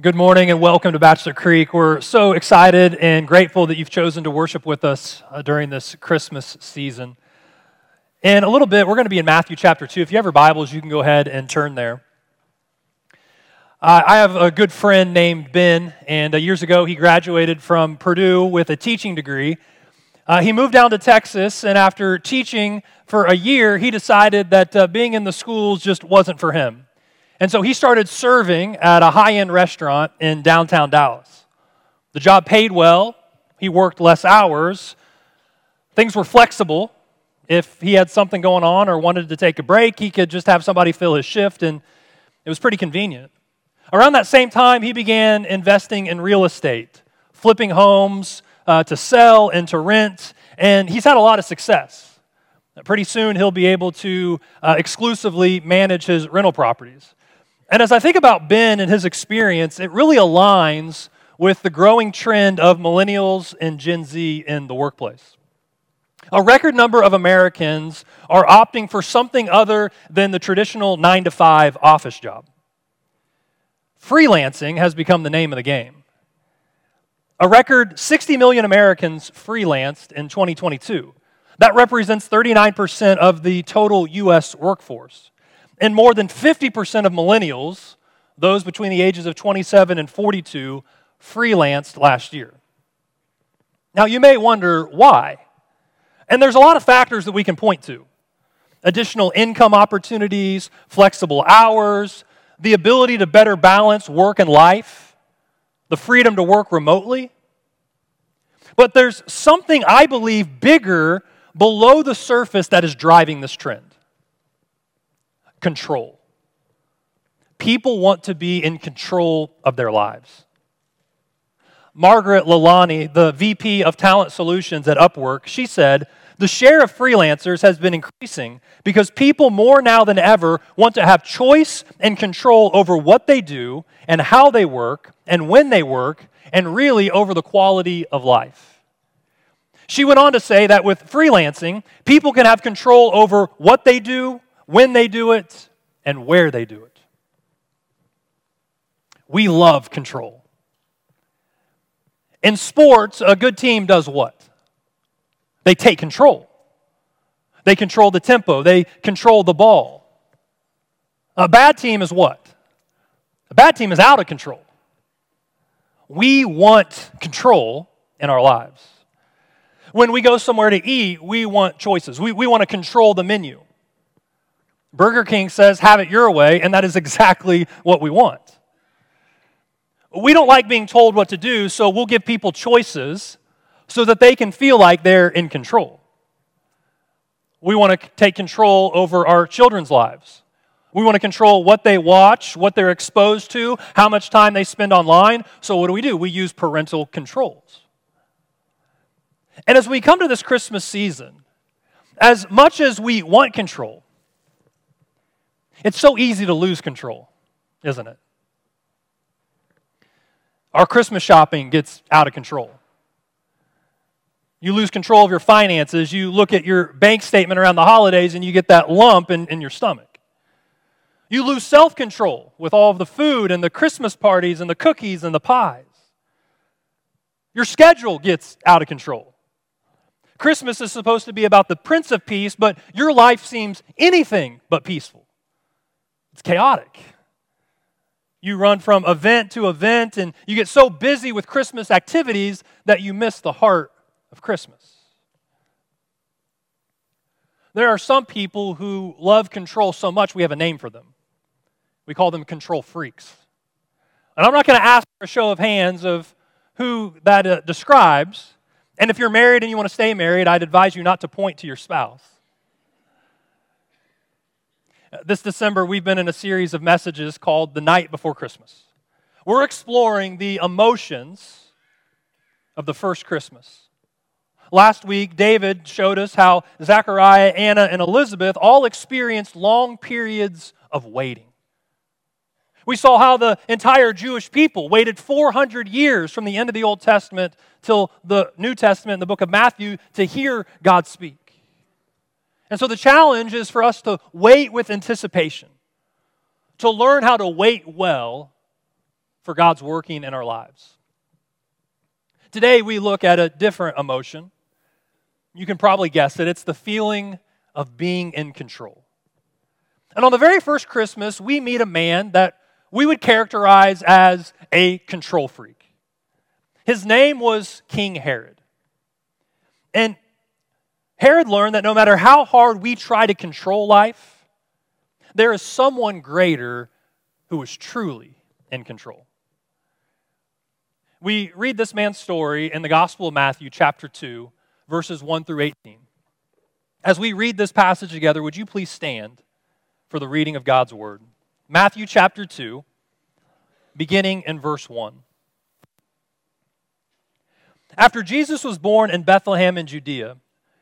Good morning and welcome to Bachelor Creek. We're so excited and grateful that you've chosen to worship with us uh, during this Christmas season. In a little bit, we're going to be in Matthew chapter 2. If you have your Bibles, you can go ahead and turn there. Uh, I have a good friend named Ben, and uh, years ago he graduated from Purdue with a teaching degree. He moved down to Texas, and after teaching for a year, he decided that being in the schools just wasn't for him. And so he started serving at a high end restaurant in downtown Dallas. The job paid well, he worked less hours, things were flexible. If he had something going on or wanted to take a break, he could just have somebody fill his shift, and it was pretty convenient. Around that same time, he began investing in real estate, flipping homes uh, to sell and to rent, and he's had a lot of success. Pretty soon, he'll be able to uh, exclusively manage his rental properties. And as I think about Ben and his experience, it really aligns with the growing trend of millennials and Gen Z in the workplace. A record number of Americans are opting for something other than the traditional nine to five office job. Freelancing has become the name of the game. A record 60 million Americans freelanced in 2022. That represents 39% of the total U.S. workforce. And more than 50% of millennials, those between the ages of 27 and 42, freelanced last year. Now, you may wonder why. And there's a lot of factors that we can point to additional income opportunities, flexible hours, the ability to better balance work and life, the freedom to work remotely. But there's something I believe bigger below the surface that is driving this trend control. People want to be in control of their lives. Margaret Lilani, the VP of Talent Solutions at Upwork, she said, the share of freelancers has been increasing because people more now than ever want to have choice and control over what they do and how they work and when they work and really over the quality of life. She went on to say that with freelancing, people can have control over what they do, when they do it, and where they do it. We love control. In sports, a good team does what? They take control. They control the tempo, they control the ball. A bad team is what? A bad team is out of control. We want control in our lives. When we go somewhere to eat, we want choices. We, we want to control the menu. Burger King says, have it your way, and that is exactly what we want. We don't like being told what to do, so we'll give people choices so that they can feel like they're in control. We want to take control over our children's lives. We want to control what they watch, what they're exposed to, how much time they spend online. So, what do we do? We use parental controls. And as we come to this Christmas season, as much as we want control, it's so easy to lose control, isn't it? Our Christmas shopping gets out of control. You lose control of your finances. You look at your bank statement around the holidays and you get that lump in, in your stomach. You lose self control with all of the food and the Christmas parties and the cookies and the pies. Your schedule gets out of control. Christmas is supposed to be about the Prince of Peace, but your life seems anything but peaceful. It's chaotic. You run from event to event, and you get so busy with Christmas activities that you miss the heart of Christmas. There are some people who love control so much we have a name for them. We call them control freaks. And I'm not going to ask for a show of hands of who that uh, describes. And if you're married and you want to stay married, I'd advise you not to point to your spouse. Uh, this December, we've been in a series of messages called The Night Before Christmas. We're exploring the emotions of the first Christmas. Last week, David showed us how Zechariah, Anna, and Elizabeth all experienced long periods of waiting. We saw how the entire Jewish people waited 400 years from the end of the Old Testament till the New Testament in the book of Matthew to hear God speak. And so the challenge is for us to wait with anticipation, to learn how to wait well for God's working in our lives. Today, we look at a different emotion. You can probably guess it. It's the feeling of being in control. And on the very first Christmas, we meet a man that we would characterize as a control freak. His name was King Herod. And Herod learned that no matter how hard we try to control life, there is someone greater who is truly in control. We read this man's story in the Gospel of Matthew, chapter 2, verses 1 through 18. As we read this passage together, would you please stand for the reading of God's Word? Matthew chapter 2, beginning in verse 1. After Jesus was born in Bethlehem in Judea,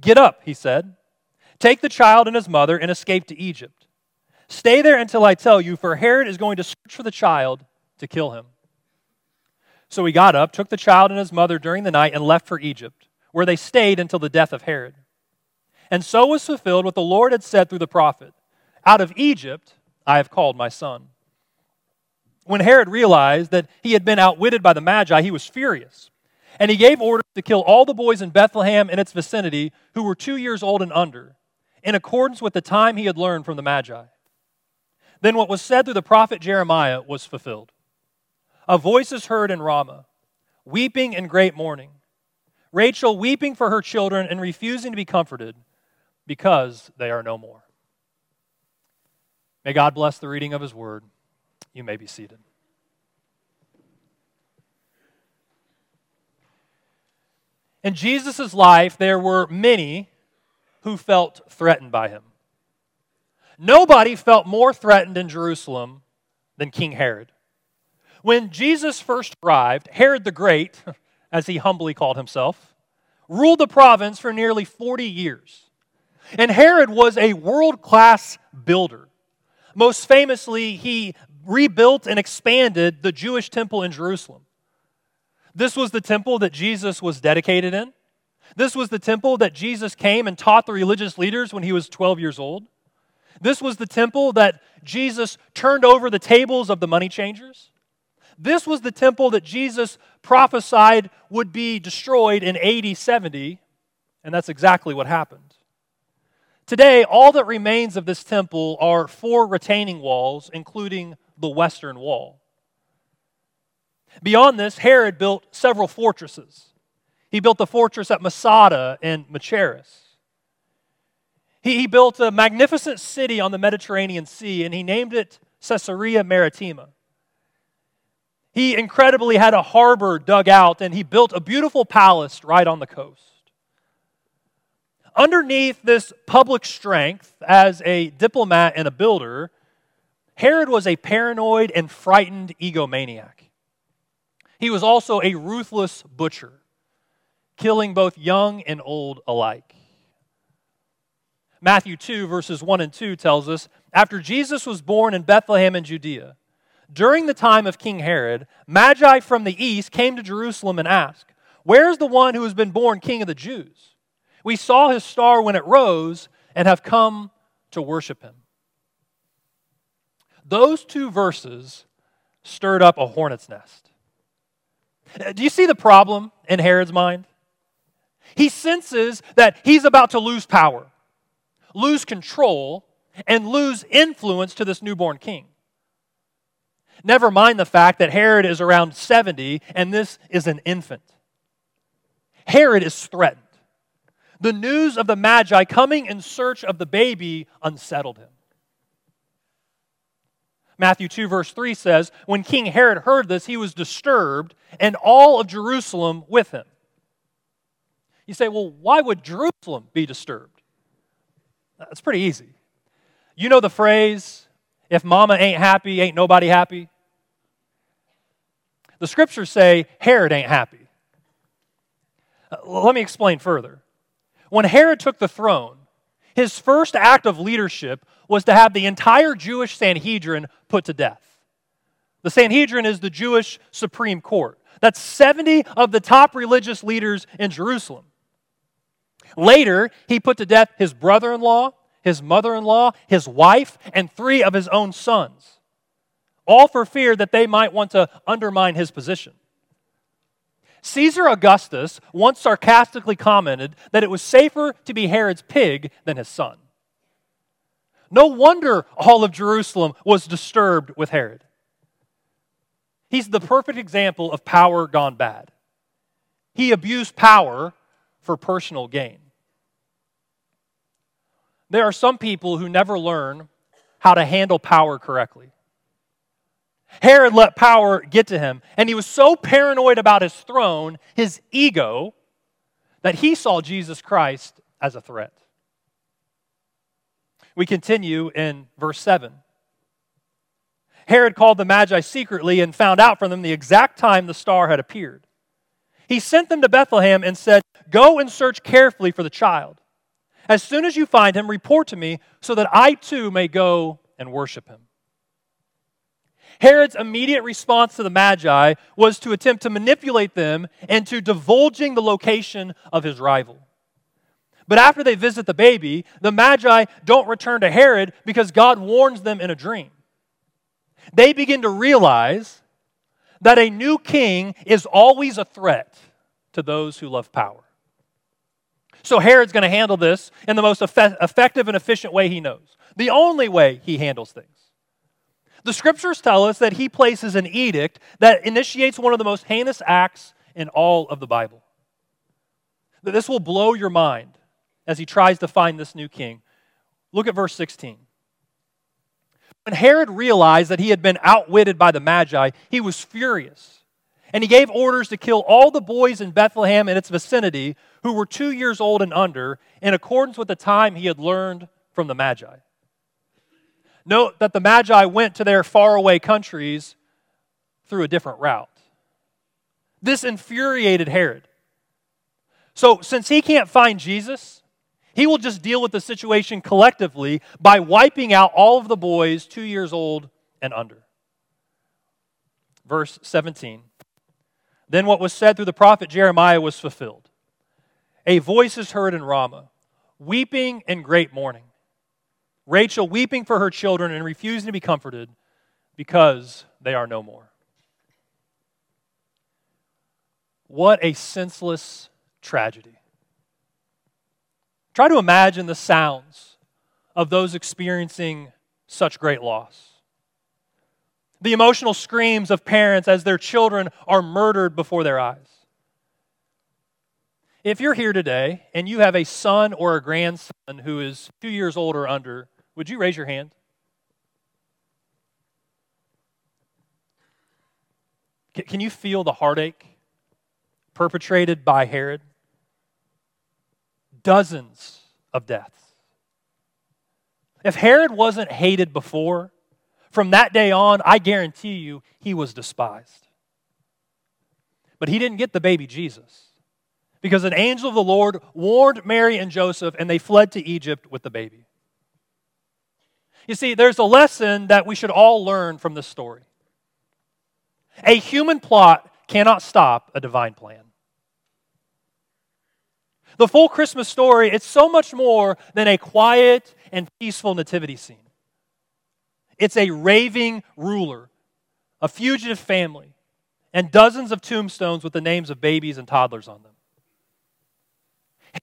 Get up, he said. Take the child and his mother and escape to Egypt. Stay there until I tell you, for Herod is going to search for the child to kill him. So he got up, took the child and his mother during the night, and left for Egypt, where they stayed until the death of Herod. And so was fulfilled what the Lord had said through the prophet Out of Egypt I have called my son. When Herod realized that he had been outwitted by the Magi, he was furious. And he gave orders to kill all the boys in Bethlehem and its vicinity who were two years old and under, in accordance with the time he had learned from the Magi. Then what was said through the prophet Jeremiah was fulfilled. A voice is heard in Ramah, weeping in great mourning. Rachel weeping for her children and refusing to be comforted because they are no more. May God bless the reading of his word. You may be seated. In Jesus' life, there were many who felt threatened by him. Nobody felt more threatened in Jerusalem than King Herod. When Jesus first arrived, Herod the Great, as he humbly called himself, ruled the province for nearly 40 years. And Herod was a world class builder. Most famously, he rebuilt and expanded the Jewish temple in Jerusalem. This was the temple that Jesus was dedicated in. This was the temple that Jesus came and taught the religious leaders when he was 12 years old. This was the temple that Jesus turned over the tables of the money changers. This was the temple that Jesus prophesied would be destroyed in AD 70, and that's exactly what happened. Today, all that remains of this temple are four retaining walls, including the western wall. Beyond this, Herod built several fortresses. He built the fortress at Masada and Machaerus. He, he built a magnificent city on the Mediterranean Sea, and he named it Caesarea Maritima. He incredibly had a harbor dug out and he built a beautiful palace right on the coast. Underneath this public strength as a diplomat and a builder, Herod was a paranoid and frightened egomaniac. He was also a ruthless butcher, killing both young and old alike. Matthew 2, verses 1 and 2 tells us After Jesus was born in Bethlehem in Judea, during the time of King Herod, Magi from the east came to Jerusalem and asked, Where's the one who has been born king of the Jews? We saw his star when it rose and have come to worship him. Those two verses stirred up a hornet's nest. Uh, do you see the problem in Herod's mind? He senses that he's about to lose power, lose control, and lose influence to this newborn king. Never mind the fact that Herod is around 70 and this is an infant. Herod is threatened. The news of the Magi coming in search of the baby unsettled him. Matthew 2, verse 3 says, When King Herod heard this, he was disturbed, and all of Jerusalem with him. You say, well, why would Jerusalem be disturbed? That's pretty easy. You know the phrase, if mama ain't happy, ain't nobody happy? The scriptures say Herod ain't happy. Uh, let me explain further. When Herod took the throne, his first act of leadership was to have the entire Jewish Sanhedrin put to death. The Sanhedrin is the Jewish Supreme Court. That's 70 of the top religious leaders in Jerusalem. Later, he put to death his brother in law, his mother in law, his wife, and three of his own sons, all for fear that they might want to undermine his position. Caesar Augustus once sarcastically commented that it was safer to be Herod's pig than his son. No wonder all of Jerusalem was disturbed with Herod. He's the perfect example of power gone bad. He abused power for personal gain. There are some people who never learn how to handle power correctly. Herod let power get to him, and he was so paranoid about his throne, his ego, that he saw Jesus Christ as a threat. We continue in verse 7. Herod called the Magi secretly and found out from them the exact time the star had appeared. He sent them to Bethlehem and said, Go and search carefully for the child. As soon as you find him, report to me so that I too may go and worship him. Herod's immediate response to the Magi was to attempt to manipulate them into divulging the location of his rival. But after they visit the baby, the Magi don't return to Herod because God warns them in a dream. They begin to realize that a new king is always a threat to those who love power. So Herod's going to handle this in the most effective and efficient way he knows, the only way he handles things. The scriptures tell us that he places an edict that initiates one of the most heinous acts in all of the Bible. That this will blow your mind as he tries to find this new king. Look at verse 16. When Herod realized that he had been outwitted by the Magi, he was furious. And he gave orders to kill all the boys in Bethlehem and its vicinity who were two years old and under, in accordance with the time he had learned from the Magi. Note that the Magi went to their faraway countries through a different route. This infuriated Herod. So, since he can't find Jesus, he will just deal with the situation collectively by wiping out all of the boys two years old and under. Verse 17. Then what was said through the prophet Jeremiah was fulfilled. A voice is heard in Ramah, weeping in great mourning. Rachel weeping for her children and refusing to be comforted because they are no more. What a senseless tragedy. Try to imagine the sounds of those experiencing such great loss. The emotional screams of parents as their children are murdered before their eyes. If you're here today and you have a son or a grandson who is two years old or under, would you raise your hand? Can you feel the heartache perpetrated by Herod? dozens of deaths. If Herod wasn't hated before, from that day on, I guarantee you, he was despised. But he didn't get the baby Jesus because an angel of the Lord warned Mary and Joseph, and they fled to Egypt with the baby. You see, there's a lesson that we should all learn from this story. A human plot cannot stop a divine plan. The full Christmas story, it's so much more than a quiet and peaceful nativity scene. It's a raving ruler, a fugitive family, and dozens of tombstones with the names of babies and toddlers on them.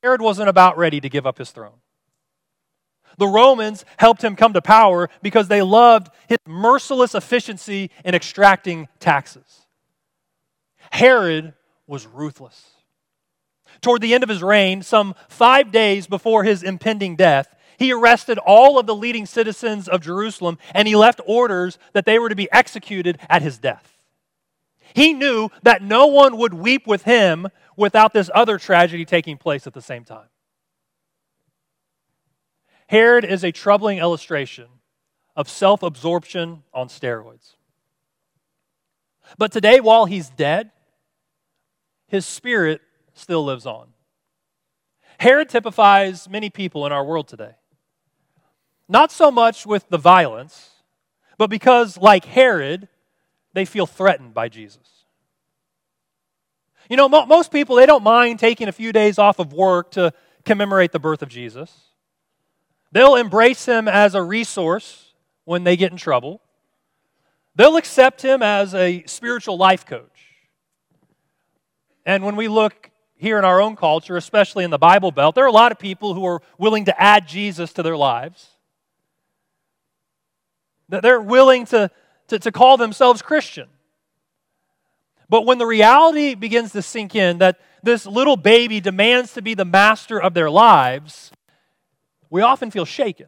Herod wasn't about ready to give up his throne. The Romans helped him come to power because they loved his merciless efficiency in extracting taxes. Herod was ruthless. Toward the end of his reign, some five days before his impending death, he arrested all of the leading citizens of Jerusalem and he left orders that they were to be executed at his death. He knew that no one would weep with him without this other tragedy taking place at the same time. Herod is a troubling illustration of self absorption on steroids. But today, while he's dead, his spirit still lives on. Herod typifies many people in our world today. Not so much with the violence, but because, like Herod, they feel threatened by Jesus. You know, mo- most people, they don't mind taking a few days off of work to commemorate the birth of Jesus. They'll embrace him as a resource when they get in trouble. They'll accept him as a spiritual life coach. And when we look here in our own culture, especially in the Bible Belt, there are a lot of people who are willing to add Jesus to their lives. They're willing to, to, to call themselves Christian. But when the reality begins to sink in that this little baby demands to be the master of their lives, we often feel shaken.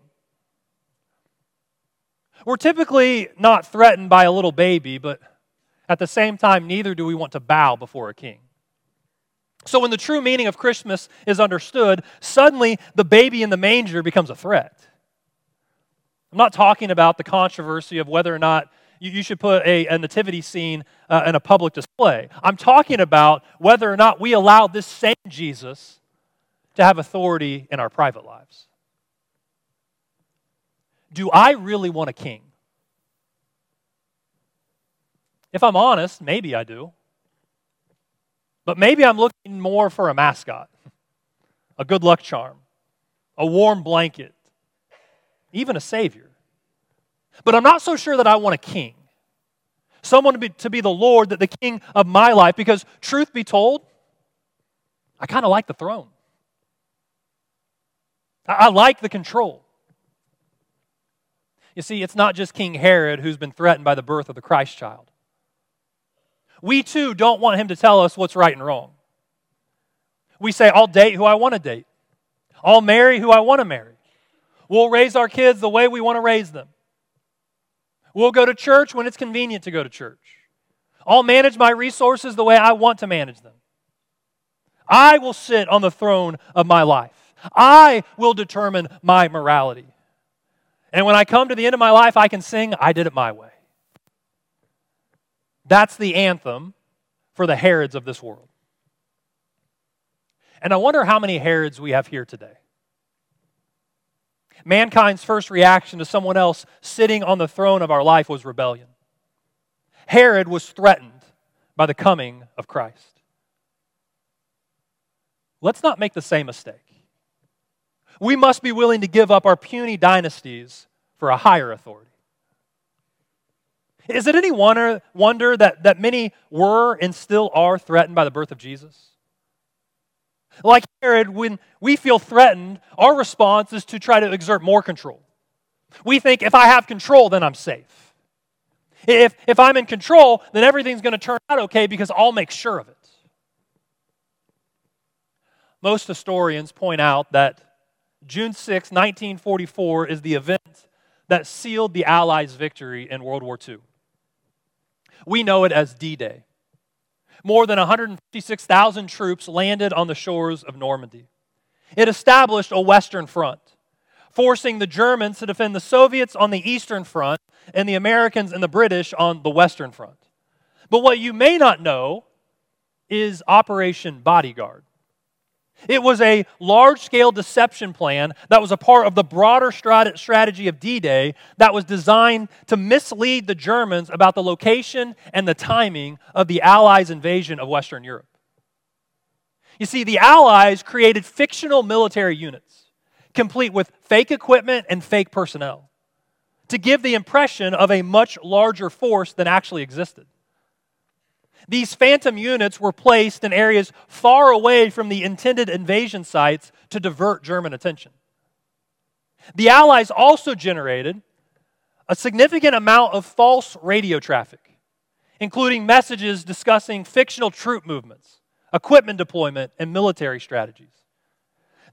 We're typically not threatened by a little baby, but at the same time, neither do we want to bow before a king. So, when the true meaning of Christmas is understood, suddenly the baby in the manger becomes a threat. I'm not talking about the controversy of whether or not you, should put a, a nativity scene uh, in a public display. I'm talking about whether or not we allow this same Jesus to have authority in our private lives. Do I really want a king? If I'm honest, maybe I do. But maybe I'm looking more for a mascot, a good luck charm, a warm blanket, even a savior. But I'm not so sure that I want a king. Someone to be, to be the Lord, that the king of my life, because truth be told, I kind of like the throne. I, I like the control. You see, it's not just King Herod who's been threatened by the birth of the Christ child. We too don't want him to tell us what's right and wrong. We say, I'll date who I want to date, I'll marry who I want to marry. We'll raise our kids the way we want to raise them. We'll go to church when it's convenient to go to church. I'll manage my resources the way I want to manage them. I will sit on the throne of my life. I will determine my morality. And when I come to the end of my life, I can sing, I did it my way. That's the anthem for the Herods of this world. And I wonder how many Herods we have here today. Mankind's first reaction to someone else sitting on the throne of our life was rebellion. Herod was threatened by the coming of Christ. Let's not make the same mistake. We must be willing to give up our puny dynasties for a higher authority. Is it any wonder, wonder that, that many were and still are threatened by the birth of Jesus? Like Herod, when we feel threatened, our response is to try to exert more control. We think if I have control, then I'm safe. If, if I'm in control, then everything's going to turn out okay because I'll make sure of it. Most historians point out that June 6, 1944, is the event that sealed the Allies' victory in World War II. We know it as D Day. More than 156,000 troops landed on the shores of Normandy. It established a Western front, forcing the Germans to defend the Soviets on the Eastern Front and the Americans and the British on the Western Front. But what you may not know is Operation Bodyguard. It was a large scale deception plan that was a part of the broader strategy of D Day that was designed to mislead the Germans about the location and the timing of the Allies' invasion of Western Europe. You see, the Allies created fictional military units, complete with fake equipment and fake personnel, to give the impression of a much larger force than actually existed. These phantom units were placed in areas far away from the intended invasion sites to divert German attention. The Allies also generated a significant amount of false radio traffic, including messages discussing fictional troop movements, equipment deployment, and military strategies.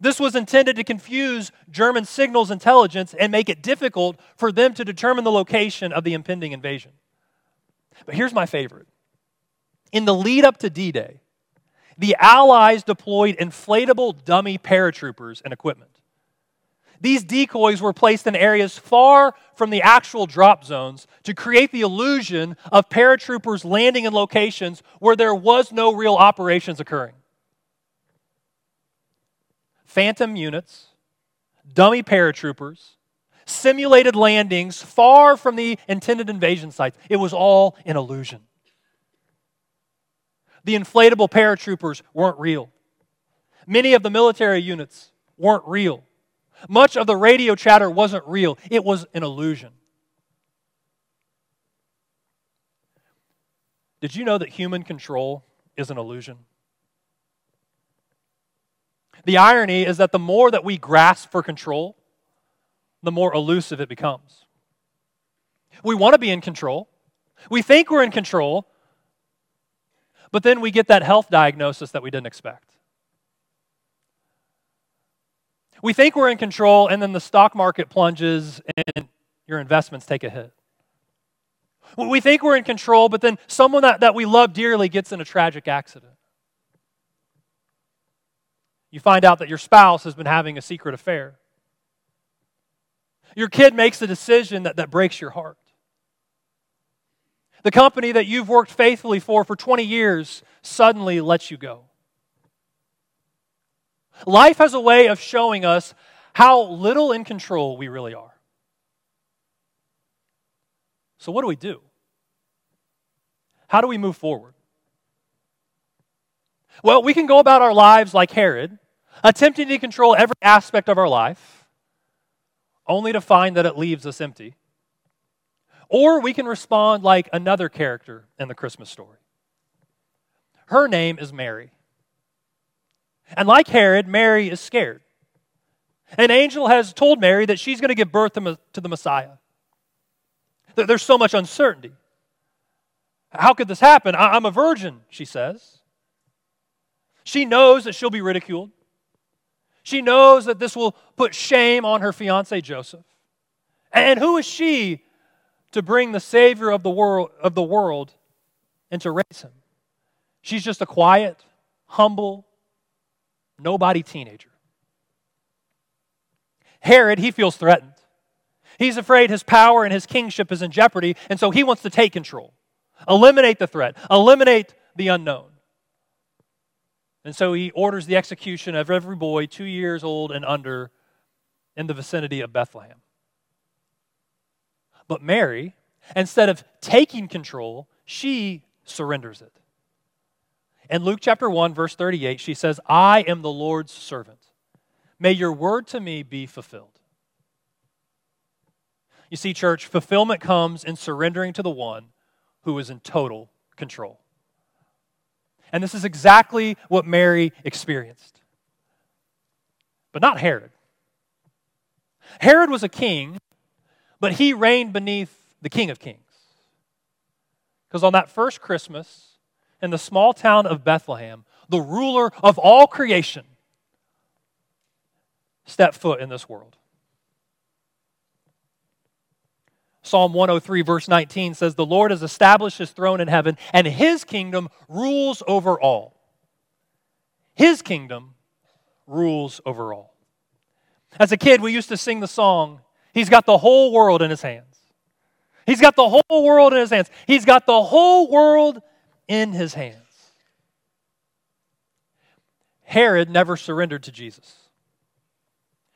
This was intended to confuse German signals intelligence and make it difficult for them to determine the location of the impending invasion. But here's my favorite. In the lead up to D Day, the Allies deployed inflatable dummy paratroopers and equipment. These decoys were placed in areas far from the actual drop zones to create the illusion of paratroopers landing in locations where there was no real operations occurring. Phantom units, dummy paratroopers, simulated landings far from the intended invasion sites. It was all an illusion. The inflatable paratroopers weren't real. Many of the military units weren't real. Much of the radio chatter wasn't real, it was an illusion. Did you know that human control is an illusion? The irony is that the more that we grasp for control, the more elusive it becomes. We want to be in control. We think we're in control, but then we get that health diagnosis that we didn't expect. We think we're in control, and then the stock market plunges and your investments take a hit. We think we're in control, but then someone that, that we love dearly gets in a tragic accident. You find out that your spouse has been having a secret affair. Your kid makes a decision that, that breaks your heart. The company that you've worked faithfully for for 20 years suddenly lets you go. Life has a way of showing us how little in control we really are. So, what do we do? How do we move forward? Well, we can go about our lives like Herod, attempting to control every aspect of our life, only to find that it leaves us empty. Or we can respond like another character in the Christmas story. Her name is Mary. And like Herod, Mary is scared. An angel has told Mary that she's going to give birth to the Messiah. There's so much uncertainty. How could this happen? I'm a virgin, she says. She knows that she'll be ridiculed. She knows that this will put shame on her fiance Joseph. And who is she to bring the Savior of the world, of the world and to raise him? She's just a quiet, humble, nobody teenager. Herod, he feels threatened. He's afraid his power and his kingship is in jeopardy, and so he wants to take control, eliminate the threat, eliminate the unknown. And so he orders the execution of every boy two years old and under in the vicinity of Bethlehem. But Mary, instead of taking control, she surrenders it. In Luke chapter 1, verse 38, she says, I am the Lord's servant. May your word to me be fulfilled. You see, church, fulfillment comes in surrendering to the one who is in total control. And this is exactly what Mary experienced. But not Herod. Herod was a king, but he reigned beneath the King of Kings. Because on that first Christmas, in the small town of Bethlehem, the ruler of all creation, stepped foot in this world. Psalm 103, verse 19 says, The Lord has established his throne in heaven, and his kingdom rules over all. His kingdom rules over all. As a kid, we used to sing the song, He's got the whole world in his hands. He's got the whole world in his hands. He's got the whole world in his hands. Herod never surrendered to Jesus,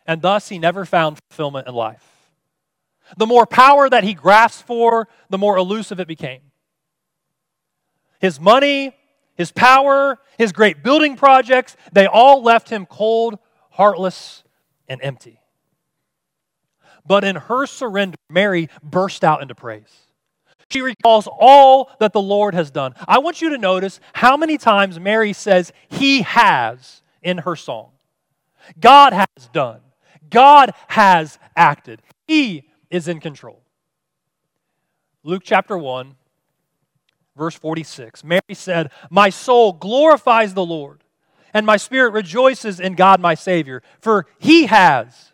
and thus he never found fulfillment in life. The more power that he grasped for, the more elusive it became. His money, his power, his great building projects, they all left him cold, heartless, and empty. But in her surrender, Mary burst out into praise. She recalls all that the Lord has done. I want you to notice how many times Mary says, He has in her song. God has done, God has acted, He is in control. Luke chapter 1, verse 46. Mary said, My soul glorifies the Lord, and my spirit rejoices in God my Savior, for he has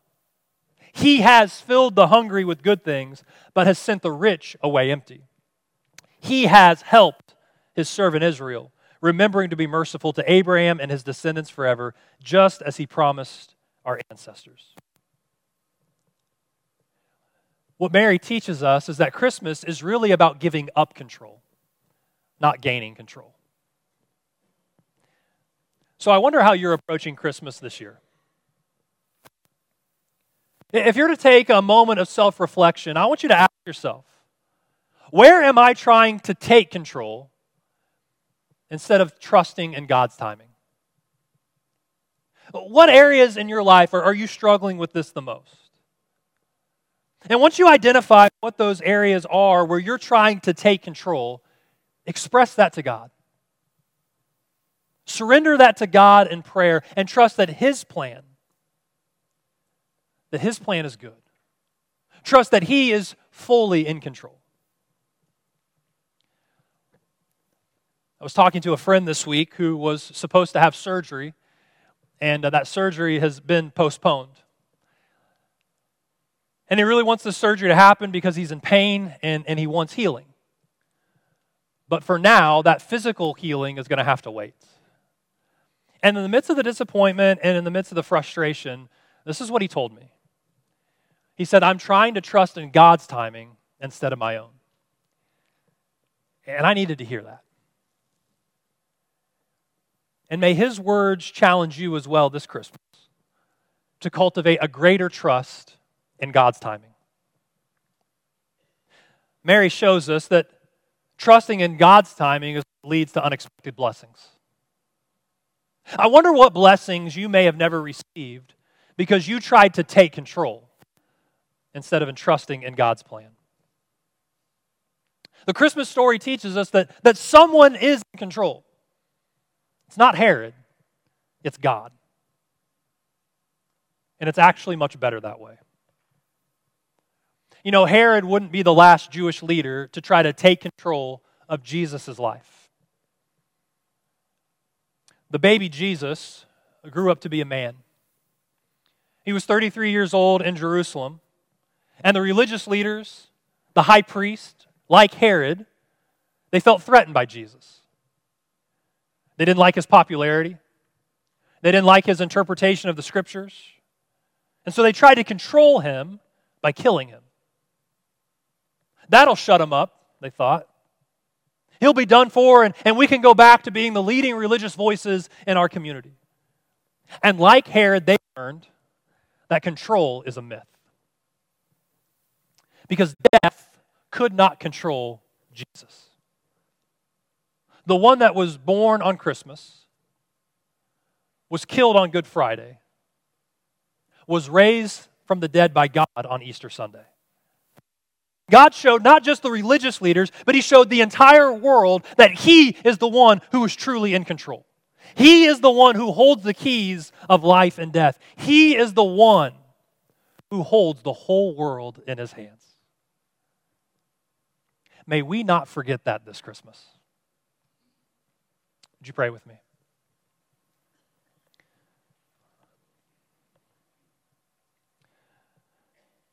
He has filled the hungry with good things, but has sent the rich away empty. He has helped his servant Israel, remembering to be merciful to Abraham and his descendants forever, just as he promised our ancestors. What Mary teaches us is that Christmas is really about giving up control not gaining control. So I wonder how you're approaching Christmas this year. If you're to take a moment of self reflection, I want you to ask yourself where am I trying to take control instead of trusting in God's timing? What areas in your life are, are you struggling with this the most? And once you identify what those areas are where you're trying to take control, Express that to God. Surrender that to God in prayer and trust that His plan, that His plan is good. Trust that He is fully in control. I was talking to a friend this week who was supposed to have surgery, and uh, that surgery has been postponed. And he really wants the surgery to happen because he's in pain and, and he wants healing. But for now, that physical healing is going to have to wait. And in the midst of the disappointment and in the midst of the frustration, this is what he told me. He said, I'm trying to trust in God's timing instead of my own. And I needed to hear that. And may his words challenge you as well this Christmas to cultivate a greater trust in God's timing. Mary shows us that Trusting in God's timing leads to unexpected blessings. I wonder what blessings you may have never received because you tried to take control instead of entrusting in God's plan. The Christmas story teaches us that, that someone is in control. It's not Herod, it's God. And it's actually much better that way. You know, Herod wouldn't be the last Jewish leader to try to take control of Jesus' life. The baby Jesus grew up to be a man. He was 33 years old in Jerusalem, and the religious leaders, the high priest, like Herod, they felt threatened by Jesus. They didn't like his popularity. They didn't like his interpretation of the scriptures. And so they tried to control him by killing him. That'll shut him up, they thought. He'll be done for, and, and we can go back to being the leading religious voices in our community. And like Herod, they learned that control is a myth. Because death could not control Jesus. The one that was born on Christmas, was killed on Good Friday, was raised from the dead by God on Easter Sunday. God showed not just the religious leaders, but He showed the entire world that He is the one who is truly in control. He is the one who holds the keys of life and death. He is the one who holds the whole world in His hands. May we not forget that this Christmas. Would you pray with me?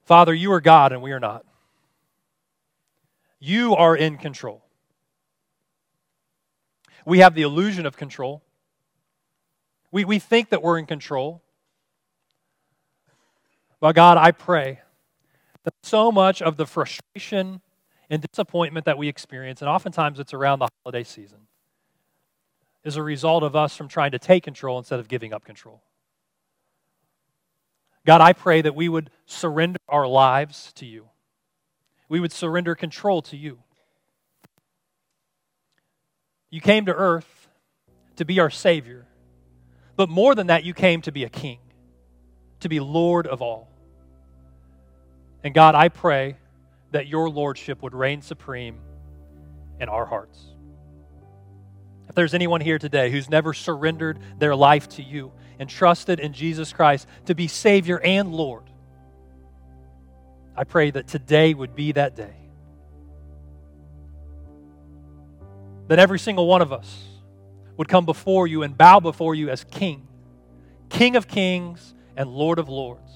Father, you are God and we are not. You are in control. We have the illusion of control. We, we think that we're in control. But God, I pray that so much of the frustration and disappointment that we experience, and oftentimes it's around the holiday season, is a result of us from trying to take control instead of giving up control. God, I pray that we would surrender our lives to you. We would surrender control to you. You came to earth to be our Savior, but more than that, you came to be a King, to be Lord of all. And God, I pray that your Lordship would reign supreme in our hearts. If there's anyone here today who's never surrendered their life to you and trusted in Jesus Christ to be Savior and Lord, I pray that today would be that day. That every single one of us would come before you and bow before you as King, King of kings and Lord of lords,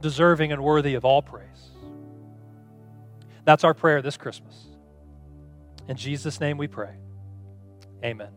deserving and worthy of all praise. That's our prayer this Christmas. In Jesus' name we pray. Amen.